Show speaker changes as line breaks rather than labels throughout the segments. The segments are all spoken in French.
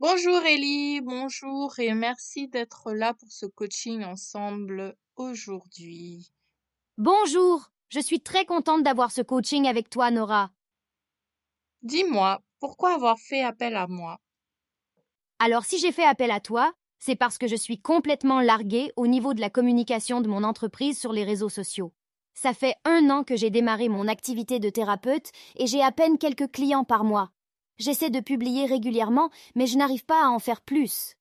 Bonjour Ellie, bonjour et merci d'être là pour ce coaching ensemble aujourd'hui.
Bonjour, je suis très contente d'avoir ce coaching avec toi, Nora.
Dis-moi, pourquoi avoir fait appel à moi?
Alors si j'ai fait appel à toi, c'est parce que je suis complètement larguée au niveau de la communication de mon entreprise sur les réseaux sociaux. Ça fait un an que j'ai démarré mon activité de thérapeute et j'ai à peine quelques clients par mois. J'essaie de publier régulièrement, mais je n'arrive pas à en faire plus.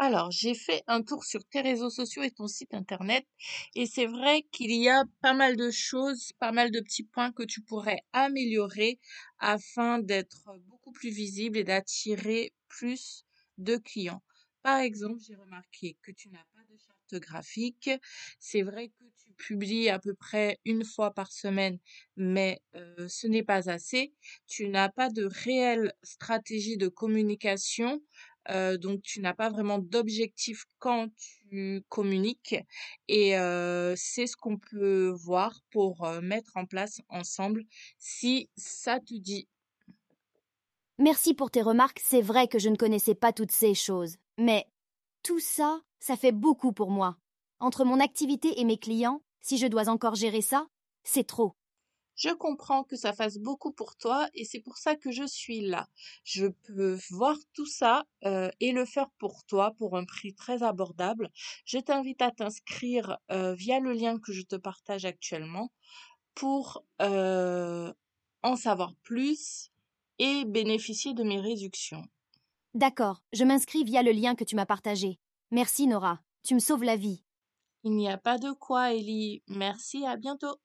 Alors, j'ai fait un tour sur tes réseaux sociaux et ton site internet et c'est vrai qu'il y a pas mal de choses, pas mal de petits points que tu pourrais améliorer afin d'être beaucoup plus visible et d'attirer plus de clients. Par exemple, j'ai remarqué que tu n'as pas de charte graphique. C'est vrai que publies à peu près une fois par semaine, mais ce n'est pas assez. Tu n'as pas de réelle stratégie de communication, donc tu n'as pas vraiment d'objectif quand tu communiques. Et c'est ce qu'on peut voir pour mettre en place ensemble si ça te dit.
Merci pour tes remarques, c'est vrai que je ne connaissais pas toutes ces choses. Mais tout ça, ça fait beaucoup pour moi. Entre mon activité et mes clients, si je dois encore gérer ça, c'est trop.
Je comprends que ça fasse beaucoup pour toi et c'est pour ça que je suis là. Je peux voir tout ça euh, et le faire pour toi pour un prix très abordable. Je t'invite à t'inscrire euh, via le lien que je te partage actuellement pour euh, en savoir plus et bénéficier de mes réductions.
D'accord, je m'inscris via le lien que tu m'as partagé. Merci Nora, tu me sauves la vie.
Il n'y a pas de quoi, Ellie. Merci, à bientôt.